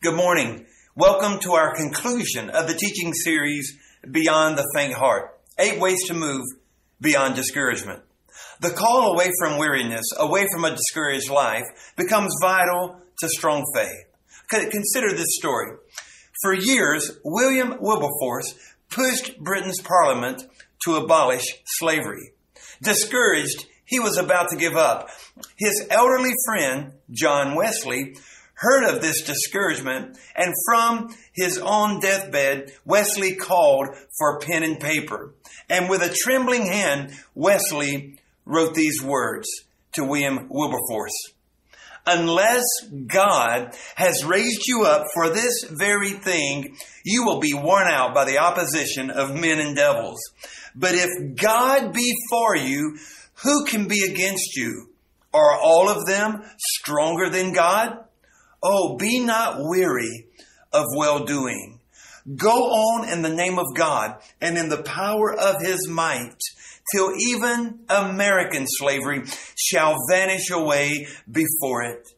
Good morning. Welcome to our conclusion of the teaching series, Beyond the Faint Heart. Eight ways to move beyond discouragement. The call away from weariness, away from a discouraged life, becomes vital to strong faith. Consider this story. For years, William Wilberforce pushed Britain's parliament to abolish slavery. Discouraged, he was about to give up. His elderly friend, John Wesley, heard of this discouragement, and from his own deathbed, Wesley called for pen and paper. And with a trembling hand, Wesley wrote these words to William Wilberforce. Unless God has raised you up for this very thing, you will be worn out by the opposition of men and devils. But if God be for you, who can be against you? Are all of them stronger than God? Oh, be not weary of well doing. Go on in the name of God and in the power of his might till even American slavery shall vanish away before it.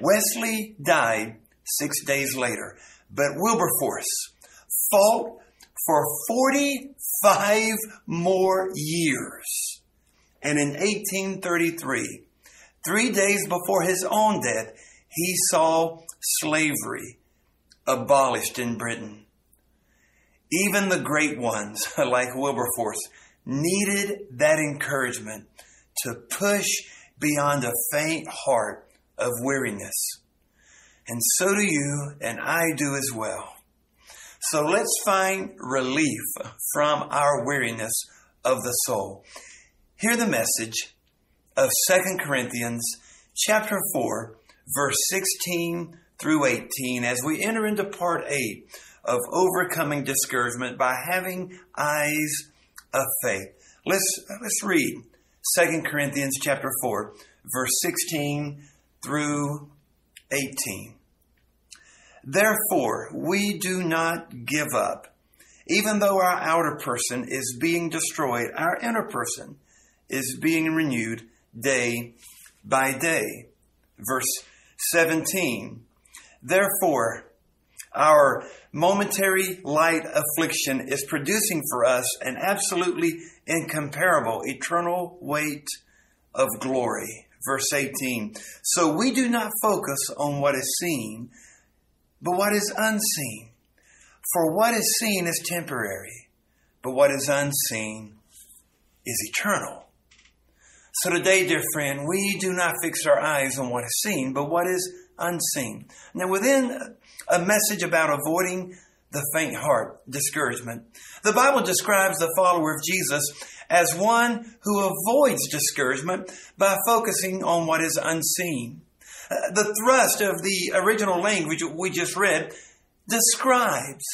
Wesley died six days later, but Wilberforce fought for 45 more years. And in 1833, three days before his own death, he saw slavery abolished in Britain. Even the great ones, like Wilberforce, needed that encouragement to push beyond a faint heart of weariness. And so do you, and I do as well. So let's find relief from our weariness of the soul. Hear the message of 2 Corinthians chapter 4 verse 16 through 18 as we enter into part 8 of overcoming discouragement by having eyes of faith. Let's, let's read 2 Corinthians chapter 4, verse 16 through 18. Therefore, we do not give up. Even though our outer person is being destroyed, our inner person is being renewed day by day. Verse 17. Therefore, our momentary light affliction is producing for us an absolutely incomparable eternal weight of glory. Verse 18. So we do not focus on what is seen, but what is unseen. For what is seen is temporary, but what is unseen is eternal. So today, dear friend, we do not fix our eyes on what is seen, but what is unseen. Now, within a message about avoiding the faint heart, discouragement, the Bible describes the follower of Jesus as one who avoids discouragement by focusing on what is unseen. Uh, the thrust of the original language we just read describes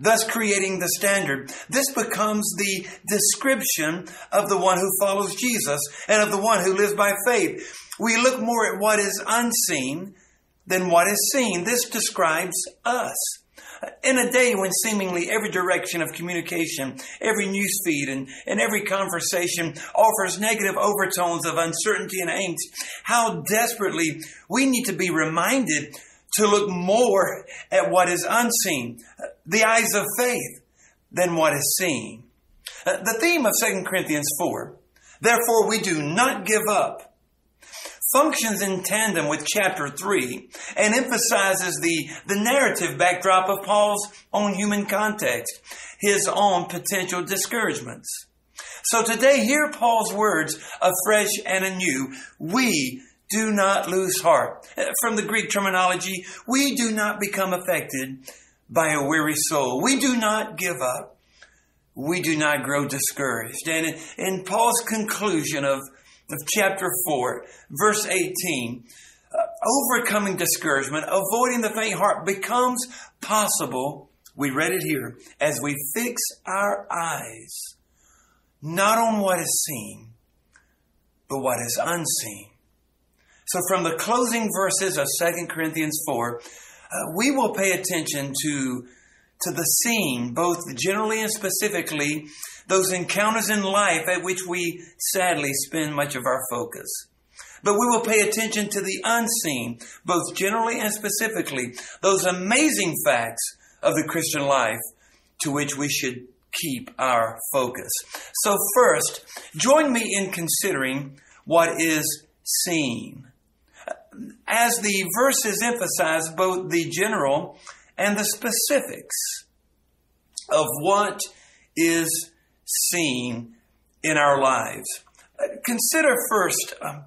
thus creating the standard. This becomes the description of the one who follows Jesus and of the one who lives by faith. We look more at what is unseen than what is seen. This describes us. In a day when seemingly every direction of communication, every news feed, and, and every conversation offers negative overtones of uncertainty and angst, how desperately we need to be reminded to look more at what is unseen, the eyes of faith, than what is seen. Uh, the theme of 2 Corinthians 4, therefore we do not give up, functions in tandem with chapter 3 and emphasizes the, the narrative backdrop of Paul's own human context, his own potential discouragements. So today, hear Paul's words afresh and anew. We do not lose heart. From the Greek terminology, we do not become affected by a weary soul. We do not give up. We do not grow discouraged. And in Paul's conclusion of, of chapter 4, verse 18, uh, overcoming discouragement, avoiding the faint heart becomes possible. We read it here as we fix our eyes not on what is seen, but what is unseen. So, from the closing verses of 2 Corinthians 4, uh, we will pay attention to, to the seen, both generally and specifically, those encounters in life at which we sadly spend much of our focus. but we will pay attention to the unseen, both generally and specifically, those amazing facts of the Christian life to which we should keep our focus. So, first, join me in considering what is seen. As the verses emphasize both the general and the specifics of what is seen in our lives. Consider first, um,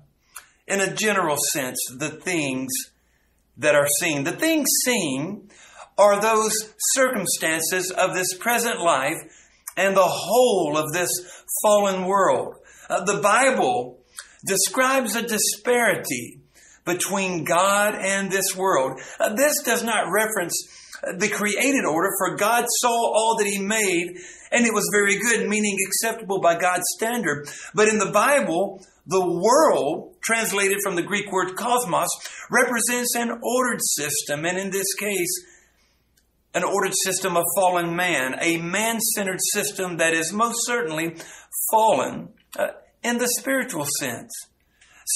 in a general sense, the things that are seen. The things seen are those circumstances of this present life and the whole of this fallen world. Uh, the Bible describes a disparity between God and this world. Uh, this does not reference the created order, for God saw all that He made, and it was very good, meaning acceptable by God's standard. But in the Bible, the world, translated from the Greek word cosmos, represents an ordered system, and in this case, an ordered system of fallen man, a man centered system that is most certainly fallen uh, in the spiritual sense.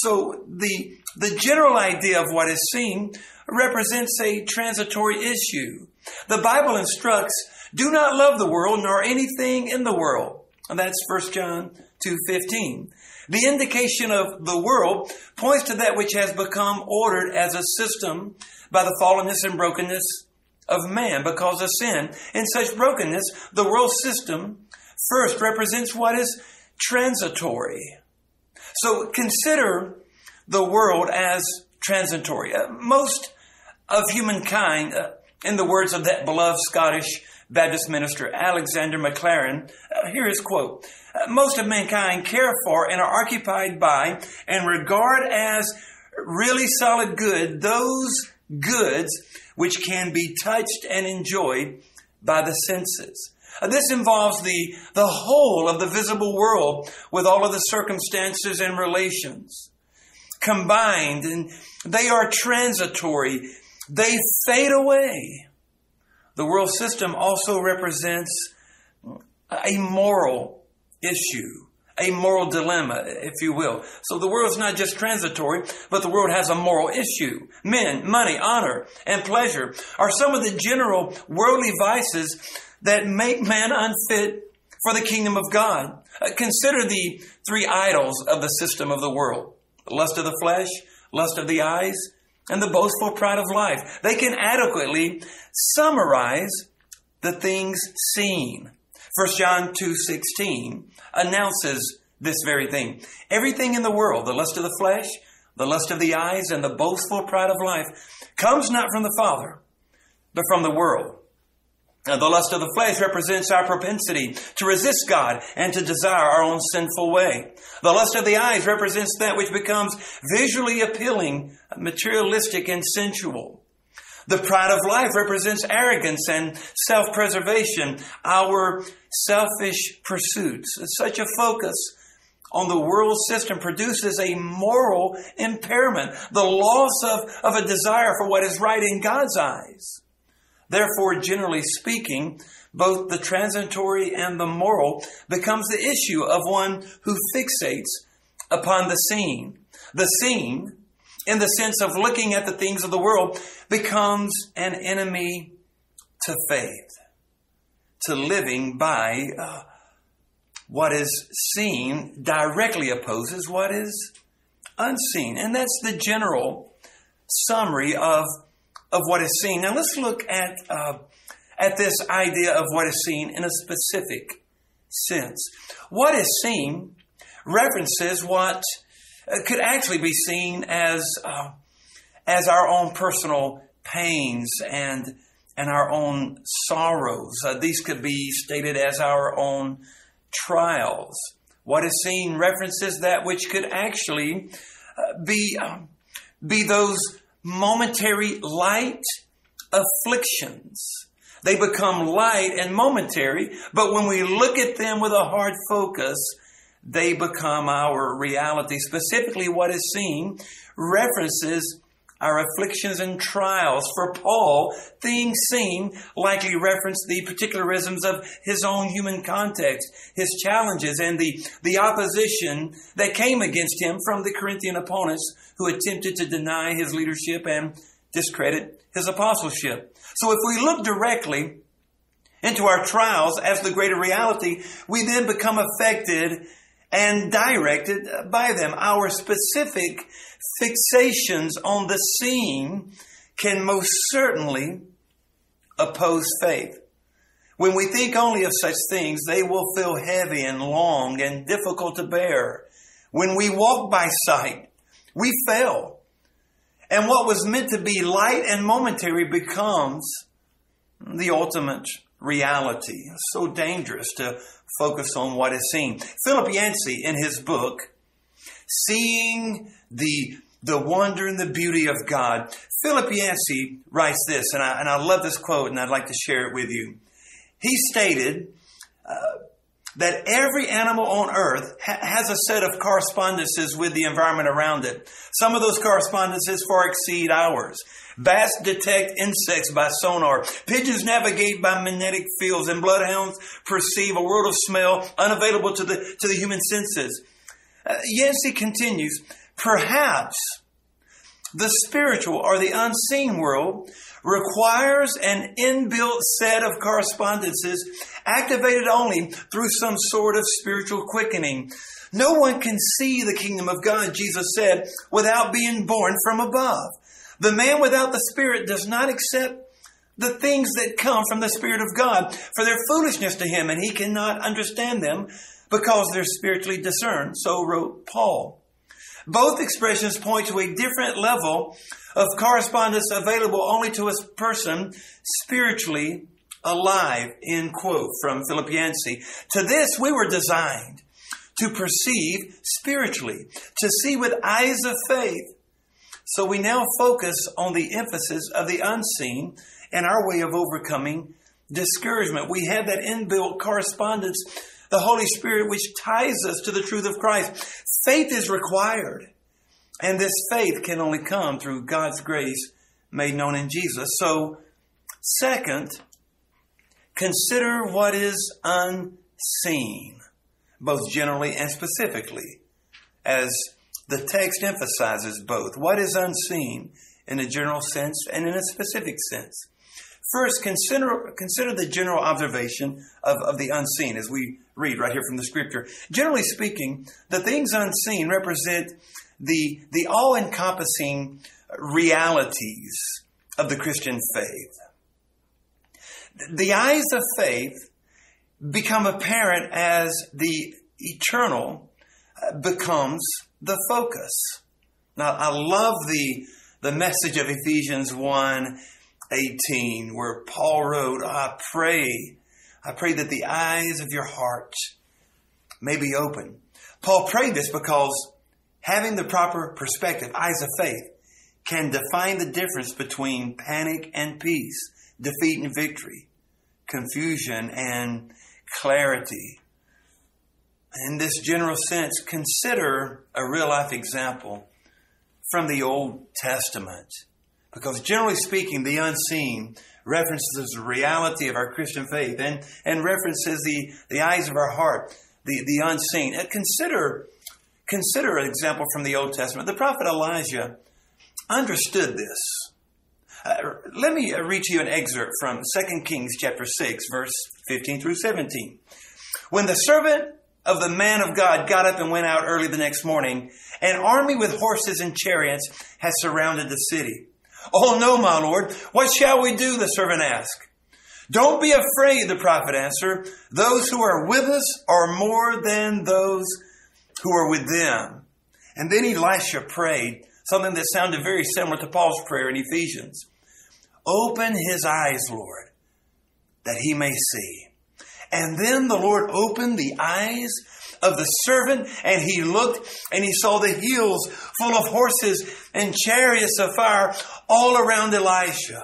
So the, the general idea of what is seen represents a transitory issue. The Bible instructs, do not love the world nor anything in the world. And that's 1 John 2.15. The indication of the world points to that which has become ordered as a system by the fallenness and brokenness of man because of sin. In such brokenness, the world system first represents what is transitory. So consider the world as transitory. Uh, most of humankind, uh, in the words of that beloved Scottish Baptist minister Alexander Maclaren, uh, here is quote, uh, most of mankind care for and are occupied by and regard as really solid good those goods which can be touched and enjoyed by the senses. Uh, this involves the, the whole of the visible world with all of the circumstances and relations combined, and they are transitory they fade away. The world system also represents a moral issue, a moral dilemma, if you will. So the world is not just transitory, but the world has a moral issue. Men, money, honor, and pleasure are some of the general worldly vices that make man unfit for the kingdom of God. Uh, consider the three idols of the system of the world lust of the flesh, lust of the eyes, and the boastful pride of life. They can adequately summarize the things seen. 1 John 2:16 announces this very thing. Everything in the world, the lust of the flesh, the lust of the eyes, and the boastful pride of life, comes not from the Father, but from the world. Now, the lust of the flesh represents our propensity to resist God and to desire our own sinful way. The lust of the eyes represents that which becomes visually appealing, materialistic, and sensual. The pride of life represents arrogance and self preservation, our selfish pursuits. Such a focus on the world system produces a moral impairment, the loss of, of a desire for what is right in God's eyes. Therefore, generally speaking, both the transitory and the moral becomes the issue of one who fixates upon the seen. The seen, in the sense of looking at the things of the world, becomes an enemy to faith, to living by uh, what is seen directly opposes what is unseen. And that's the general summary of of what is seen. Now let's look at uh, at this idea of what is seen in a specific sense. What is seen references what uh, could actually be seen as uh, as our own personal pains and and our own sorrows. Uh, these could be stated as our own trials. What is seen references that which could actually uh, be um, be those momentary light afflictions. They become light and momentary, but when we look at them with a hard focus, they become our reality. Specifically, what is seen references our afflictions and trials. For Paul, things seen likely reference the particularisms of his own human context, his challenges, and the, the opposition that came against him from the Corinthian opponents who attempted to deny his leadership and discredit his apostleship. So if we look directly into our trials as the greater reality, we then become affected and directed by them. Our specific fixations on the seen can most certainly oppose faith. When we think only of such things, they will feel heavy and long and difficult to bear. When we walk by sight, we fail. And what was meant to be light and momentary becomes the ultimate reality. It's so dangerous to focus on what is seen. Philip Yancey, in his book, Seeing the the wonder and the beauty of God. Philip Yancey writes this, and I, and I love this quote, and I'd like to share it with you. He stated uh, that every animal on earth ha- has a set of correspondences with the environment around it. Some of those correspondences far exceed ours. Bats detect insects by sonar. Pigeons navigate by magnetic fields, and bloodhounds perceive a world of smell unavailable to the to the human senses. Uh, Yancey continues. Perhaps the spiritual or the unseen world requires an inbuilt set of correspondences activated only through some sort of spiritual quickening. No one can see the kingdom of God, Jesus said, without being born from above. The man without the Spirit does not accept the things that come from the Spirit of God, for their foolishness to him, and he cannot understand them because they're spiritually discerned. So wrote Paul. Both expressions point to a different level of correspondence available only to a person spiritually alive, end quote from Philip Yancey. To this we were designed to perceive spiritually, to see with eyes of faith. So we now focus on the emphasis of the unseen and our way of overcoming discouragement. We have that inbuilt correspondence, the Holy Spirit, which ties us to the truth of Christ. Faith is required. And this faith can only come through God's grace made known in Jesus. So, second, consider what is unseen, both generally and specifically, as the text emphasizes both. What is unseen in a general sense and in a specific sense? First, consider, consider the general observation of, of the unseen as we read right here from the scripture. Generally speaking, the things unseen represent the, the all encompassing realities of the Christian faith. The eyes of faith become apparent as the eternal uh, becomes the focus. Now, I love the, the message of Ephesians 1 18, where Paul wrote, I pray, I pray that the eyes of your heart may be open. Paul prayed this because having the proper perspective, eyes of faith, can define the difference between panic and peace, defeat and victory, confusion and clarity. In this general sense, consider a real life example from the Old Testament. Because generally speaking, the unseen references the reality of our Christian faith and, and references the, the eyes of our heart, the, the unseen. And consider, consider an example from the Old Testament. The prophet Elijah understood this. Uh, let me read to you an excerpt from 2 Kings chapter 6, verse 15 through 17. When the servant of the man of God got up and went out early the next morning, an army with horses and chariots had surrounded the city. Oh no, my lord. What shall we do? The servant asked. Don't be afraid, the prophet answered. Those who are with us are more than those who are with them. And then Elisha prayed something that sounded very similar to Paul's prayer in Ephesians. Open his eyes, Lord, that he may see. And then the Lord opened the eyes of the servant, and he looked and he saw the hills full of horses and chariots of fire all around Elisha.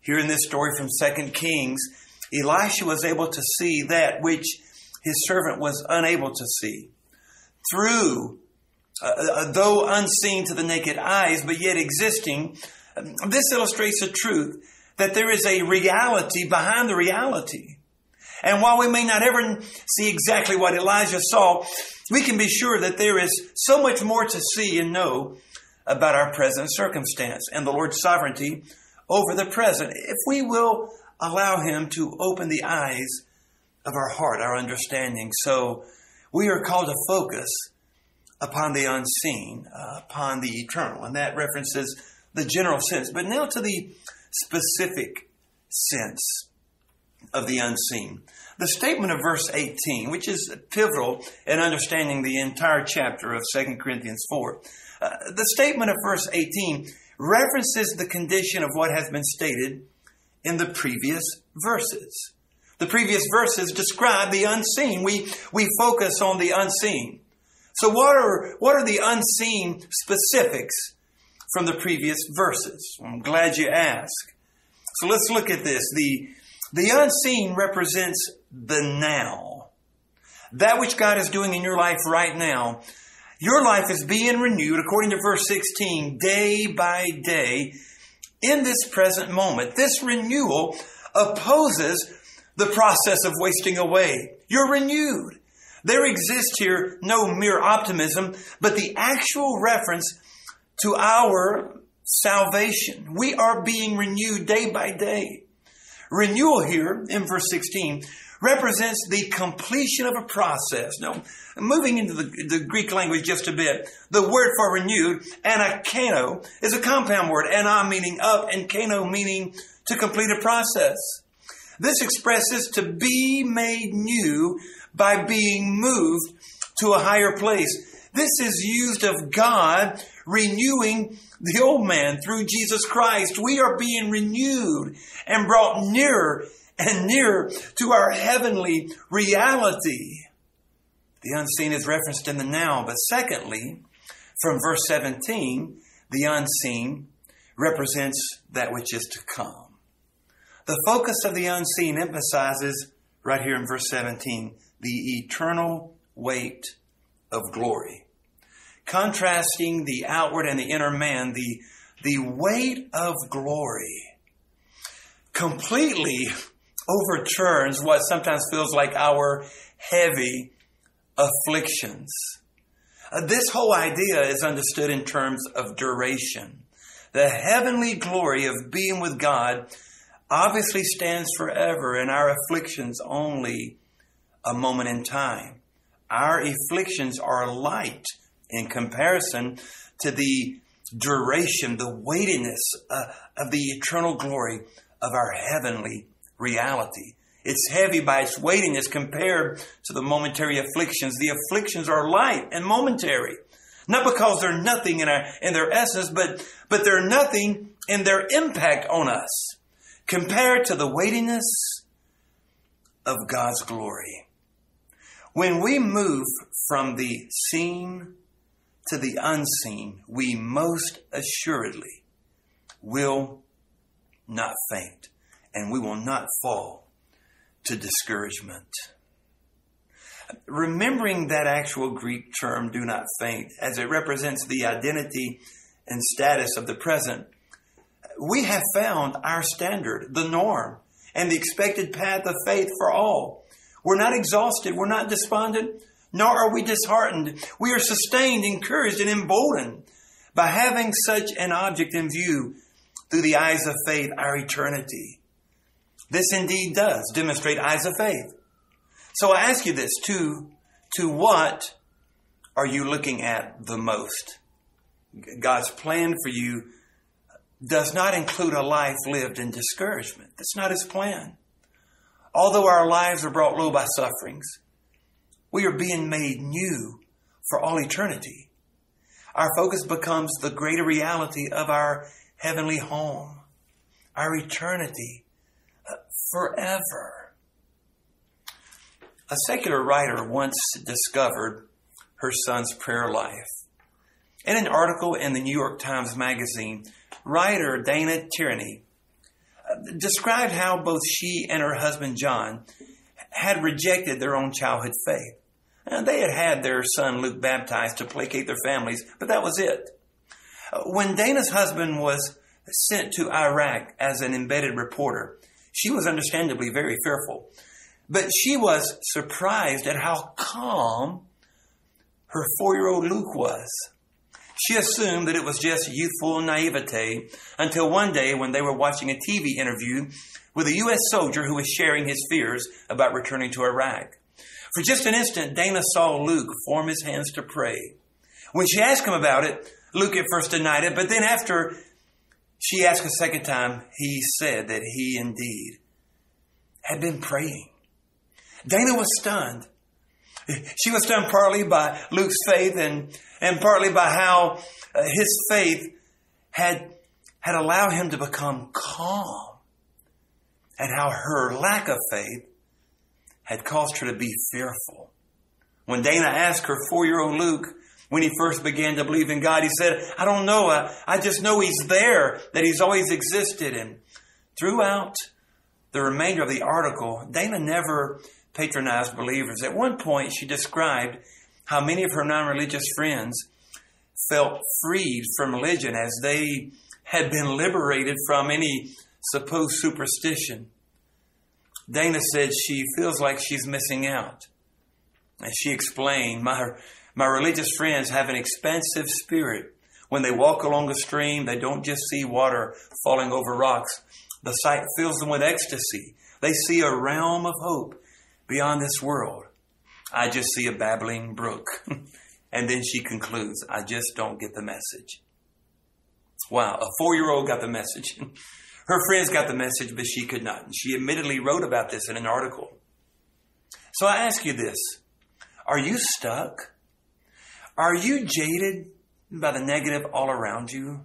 Here in this story from 2 Kings, Elisha was able to see that which his servant was unable to see. Through uh, uh, though unseen to the naked eyes, but yet existing. This illustrates the truth that there is a reality behind the reality. And while we may not ever see exactly what Elijah saw, we can be sure that there is so much more to see and know about our present circumstance and the Lord's sovereignty over the present if we will allow Him to open the eyes of our heart, our understanding. So we are called to focus upon the unseen, uh, upon the eternal. And that references the general sense. But now to the specific sense of the unseen. The statement of verse 18, which is pivotal in understanding the entire chapter of 2 Corinthians 4, uh, the statement of verse 18 references the condition of what has been stated in the previous verses. The previous verses describe the unseen. We, we focus on the unseen. So what are, what are the unseen specifics from the previous verses? I'm glad you asked. So let's look at this. The, the unseen represents the now. That which God is doing in your life right now. Your life is being renewed, according to verse 16, day by day in this present moment. This renewal opposes the process of wasting away. You're renewed. There exists here no mere optimism, but the actual reference to our salvation. We are being renewed day by day. Renewal here in verse 16 represents the completion of a process. Now, moving into the, the Greek language just a bit, the word for renewed, anakano, is a compound word, ana meaning up and kano meaning to complete a process. This expresses to be made new by being moved to a higher place. This is used of God renewing the old man through Jesus Christ. We are being renewed and brought nearer and nearer to our heavenly reality. The unseen is referenced in the now, but secondly, from verse 17, the unseen represents that which is to come. The focus of the unseen emphasizes, right here in verse 17, the eternal weight of glory. Contrasting the outward and the inner man, the, the weight of glory completely overturns what sometimes feels like our heavy afflictions. Uh, this whole idea is understood in terms of duration. The heavenly glory of being with God obviously stands forever, and our afflictions only a moment in time. Our afflictions are light in comparison to the duration, the weightiness uh, of the eternal glory of our heavenly reality. It's heavy by its weightiness compared to the momentary afflictions. The afflictions are light and momentary. Not because they're nothing in, our, in their essence, but, but they're nothing in their impact on us compared to the weightiness of God's glory. When we move from the seen to the unseen, we most assuredly will not faint and we will not fall to discouragement. Remembering that actual Greek term, do not faint, as it represents the identity and status of the present we have found our standard, the norm, and the expected path of faith for all. We're not exhausted. We're not despondent, nor are we disheartened. We are sustained, encouraged, and emboldened by having such an object in view through the eyes of faith, our eternity. This indeed does demonstrate eyes of faith. So I ask you this to, to what are you looking at the most? God's plan for you does not include a life lived in discouragement. That's not his plan. Although our lives are brought low by sufferings, we are being made new for all eternity. Our focus becomes the greater reality of our heavenly home, our eternity uh, forever. A secular writer once discovered her son's prayer life. In an article in the New York Times Magazine, writer Dana Tierney uh, described how both she and her husband John had rejected their own childhood faith. And they had had their son Luke baptized to placate their families, but that was it. Uh, when Dana's husband was sent to Iraq as an embedded reporter, she was understandably very fearful. But she was surprised at how calm her four year old Luke was. She assumed that it was just youthful naivete until one day when they were watching a TV interview with a U.S. soldier who was sharing his fears about returning to Iraq. For just an instant, Dana saw Luke form his hands to pray. When she asked him about it, Luke at first denied it, but then after she asked a second time, he said that he indeed had been praying. Dana was stunned. She was stunned partly by Luke's faith and, and partly by how uh, his faith had, had allowed him to become calm and how her lack of faith had caused her to be fearful. When Dana asked her four year old Luke, when he first began to believe in God, he said, I don't know, I, I just know he's there, that he's always existed. And throughout the remainder of the article, Dana never patronized believers. At one point, she described how many of her non religious friends felt freed from religion as they had been liberated from any supposed superstition. Dana said she feels like she's missing out. And she explained, my, my religious friends have an expansive spirit. When they walk along a stream, they don't just see water falling over rocks. The sight fills them with ecstasy. They see a realm of hope beyond this world. I just see a babbling brook. and then she concludes, I just don't get the message. Wow, a four year old got the message. Her friends got the message, but she could not. And she admittedly wrote about this in an article. So I ask you this Are you stuck? Are you jaded by the negative all around you?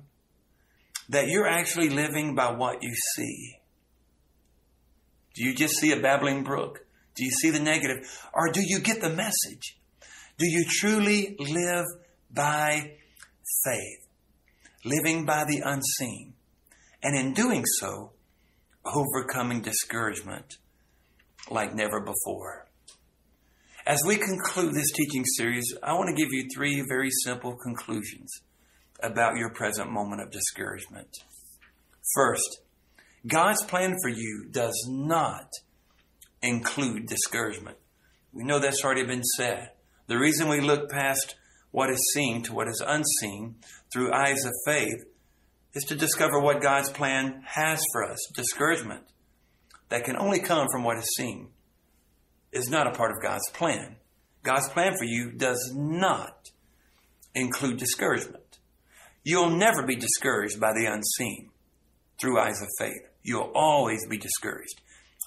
That you're actually living by what you see? Do you just see a babbling brook? Do you see the negative? Or do you get the message? Do you truly live by faith? Living by the unseen? and in doing so, overcoming discouragement like never before. As we conclude this teaching series, I want to give you three very simple conclusions about your present moment of discouragement. First, God's plan for you does not include discouragement. We know that's already been said. The reason we look past what is seen to what is unseen through eyes of faith is to discover what God's plan has for us. Discouragement that can only come from what is seen is not a part of God's plan. God's plan for you does not include discouragement. You'll never be discouraged by the unseen through eyes of faith. You'll always be discouraged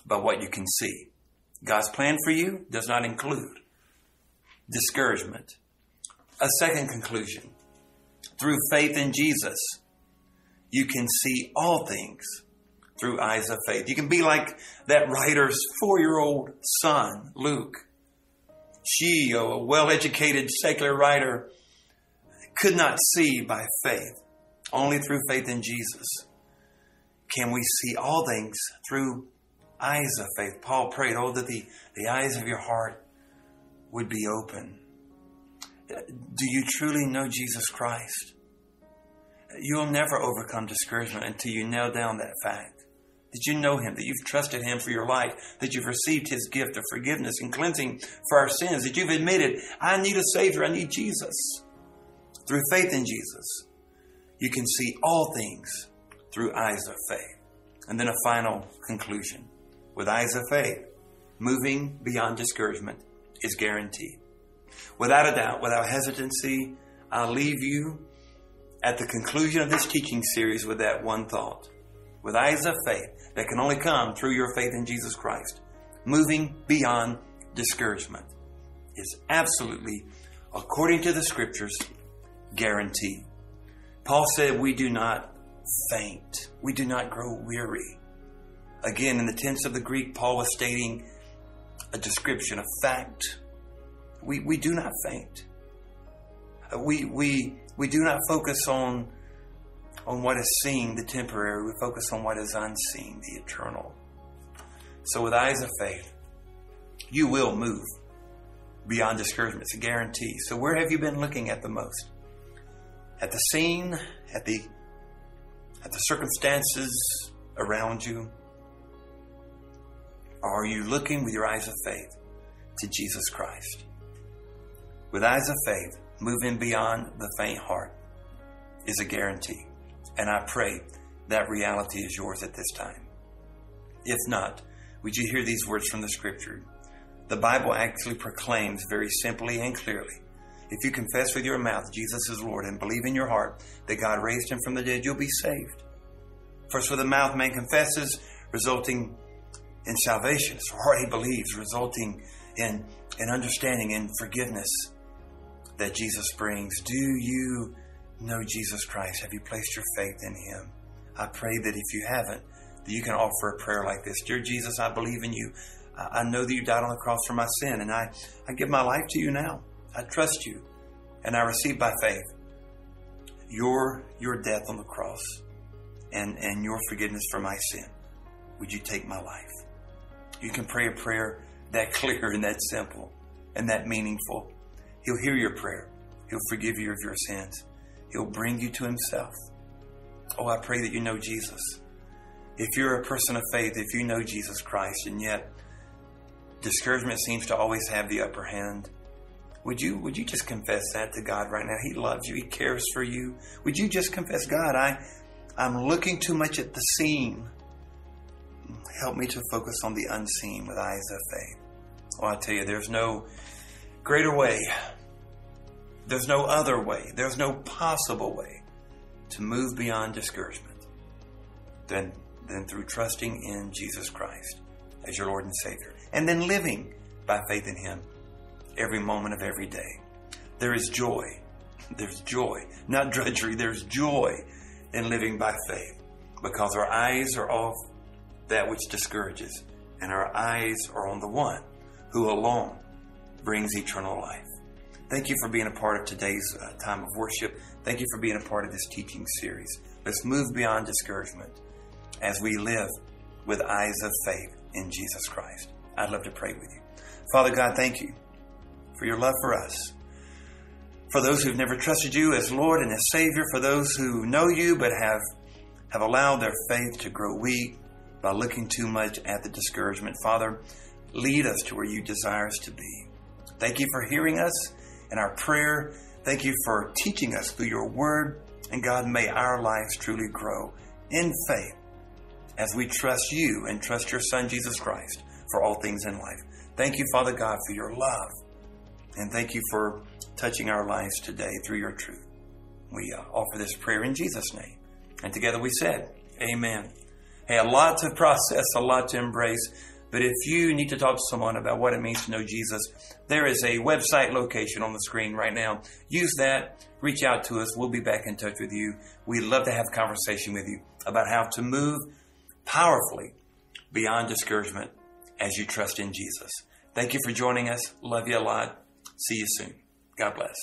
by what you can see. God's plan for you does not include discouragement. A second conclusion through faith in Jesus, you can see all things through eyes of faith. You can be like that writer's four year old son, Luke. She, a well educated secular writer, could not see by faith. Only through faith in Jesus can we see all things through eyes of faith. Paul prayed, Oh, that the, the eyes of your heart would be open. Do you truly know Jesus Christ? You'll never overcome discouragement until you nail down that fact. That you know Him, that you've trusted Him for your life, that you've received His gift of forgiveness and cleansing for our sins, that you've admitted, I need a Savior, I need Jesus. Through faith in Jesus, you can see all things through eyes of faith. And then a final conclusion. With eyes of faith, moving beyond discouragement is guaranteed. Without a doubt, without hesitancy, I'll leave you at the conclusion of this teaching series with that one thought. With eyes of faith that can only come through your faith in Jesus Christ, moving beyond discouragement is absolutely, according to the scriptures, guaranteed. Paul said, We do not faint, we do not grow weary. Again, in the tense of the Greek, Paul was stating a description, a fact. We, we do not faint. Uh, we, we we do not focus on on what is seen, the temporary. We focus on what is unseen, the eternal. So with eyes of faith, you will move beyond discouragement. It's a guarantee. So where have you been looking at the most? At the seen, at the at the circumstances around you? Or are you looking with your eyes of faith to Jesus Christ? With eyes of faith, moving beyond the faint heart is a guarantee. And I pray that reality is yours at this time. If not, would you hear these words from the scripture? The Bible actually proclaims very simply and clearly if you confess with your mouth Jesus is Lord and believe in your heart that God raised him from the dead, you'll be saved. First, with the mouth, man confesses, resulting in salvation. Heart, he believes, resulting in, in understanding and forgiveness that Jesus brings. Do you know Jesus Christ? Have you placed your faith in him? I pray that if you haven't, that you can offer a prayer like this Dear Jesus, I believe in you. I know that you died on the cross for my sin, and I, I give my life to you now. I trust you, and I receive by faith your, your death on the cross and, and your forgiveness for my sin. Would you take my life? You can pray a prayer that clear and that simple and that meaningful. He'll hear your prayer. He'll forgive you of your sins. He'll bring you to Himself. Oh, I pray that you know Jesus. If you're a person of faith, if you know Jesus Christ, and yet discouragement seems to always have the upper hand, would you would you just confess that to God right now? He loves you. He cares for you. Would you just confess, God, I I'm looking too much at the seen. Help me to focus on the unseen with eyes of faith. Well, I tell you, there's no greater way. There's no other way. There's no possible way to move beyond discouragement than, than through trusting in Jesus Christ as your Lord and Savior and then living by faith in Him every moment of every day. There is joy. There's joy, not drudgery. There's joy in living by faith because our eyes are off that which discourages and our eyes are on the one who alone brings eternal life. Thank you for being a part of today's uh, time of worship. Thank you for being a part of this teaching series. Let's move beyond discouragement as we live with eyes of faith in Jesus Christ. I'd love to pray with you. Father God, thank you for your love for us. For those who've never trusted you as Lord and as Savior, for those who know you but have, have allowed their faith to grow weak by looking too much at the discouragement, Father, lead us to where you desire us to be. Thank you for hearing us in our prayer. Thank you for teaching us through your word. And God, may our lives truly grow in faith as we trust you and trust your Son, Jesus Christ, for all things in life. Thank you, Father God, for your love. And thank you for touching our lives today through your truth. We uh, offer this prayer in Jesus' name. And together we said, Amen. A lot to process, a lot to embrace. But if you need to talk to someone about what it means to know Jesus, there is a website location on the screen right now. Use that. Reach out to us. We'll be back in touch with you. We'd love to have a conversation with you about how to move powerfully beyond discouragement as you trust in Jesus. Thank you for joining us. Love you a lot. See you soon. God bless.